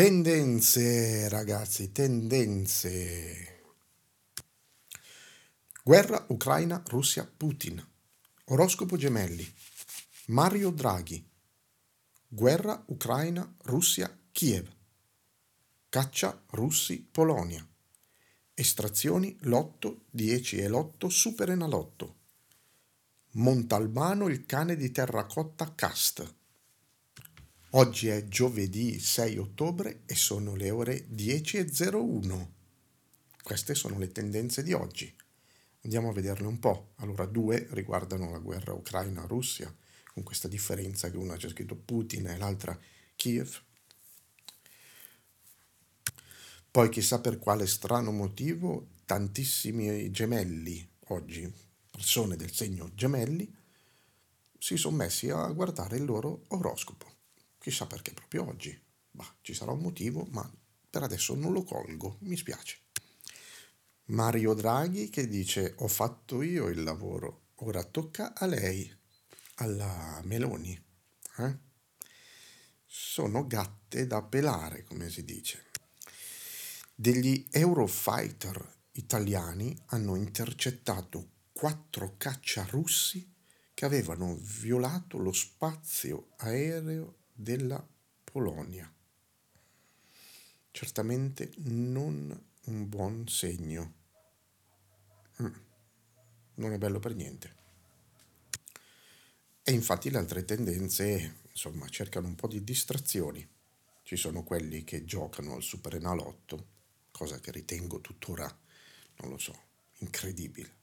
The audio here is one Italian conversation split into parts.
Tendenze, ragazzi, tendenze. Guerra Ucraina, Russia, Putin. Oroscopo gemelli. Mario Draghi. Guerra Ucraina, Russia, Kiev. Caccia russi, Polonia. Estrazioni lotto, 10 e lotto, superenalotto. Montalbano il cane di terracotta cast. Oggi è giovedì 6 ottobre e sono le ore 10.01. Queste sono le tendenze di oggi. Andiamo a vederle un po'. Allora, due riguardano la guerra Ucraina-Russia, con questa differenza che una c'è scritto Putin e l'altra Kiev. Poi chissà per quale strano motivo tantissimi gemelli oggi, persone del segno gemelli, si sono messi a guardare il loro oroscopo. Chissà perché proprio oggi. Bah, ci sarà un motivo, ma per adesso non lo colgo, mi spiace. Mario Draghi che dice ho fatto io il lavoro, ora tocca a lei, alla Meloni. Eh? Sono gatte da pelare, come si dice. Degli Eurofighter italiani hanno intercettato quattro caccia russi che avevano violato lo spazio aereo della Polonia. Certamente non un buon segno. Mm. Non è bello per niente. E infatti le altre tendenze, insomma, cercano un po' di distrazioni. Ci sono quelli che giocano al Super Enalotto, cosa che ritengo tuttora, non lo so, incredibile.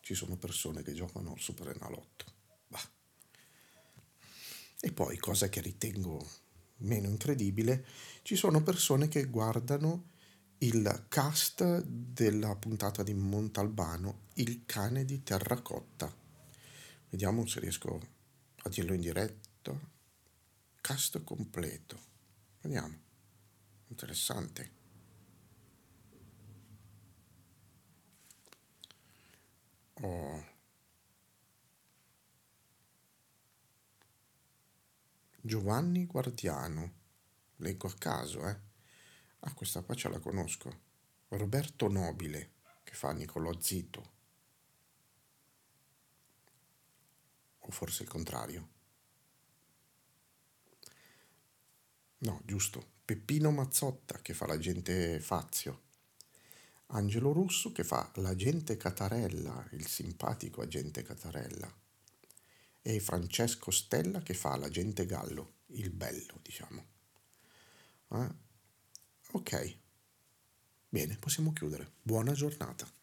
Ci sono persone che giocano al Super Enalotto. E poi, cosa che ritengo meno incredibile, ci sono persone che guardano il cast della puntata di Montalbano, Il cane di terracotta. Vediamo se riesco a dirlo in diretta. Cast completo. Vediamo. Interessante. Giovanni Guardiano. Leggo a caso, eh. Ah, questa qua ce la conosco. Roberto Nobile, che fa Nicolò Zito. O forse il contrario. No, giusto. Peppino Mazzotta, che fa l'agente Fazio. Angelo Russo, che fa l'agente Catarella, il simpatico agente Catarella e Francesco Stella che fa l'agente Gallo, il bello, diciamo. Eh? Ok, bene, possiamo chiudere. Buona giornata.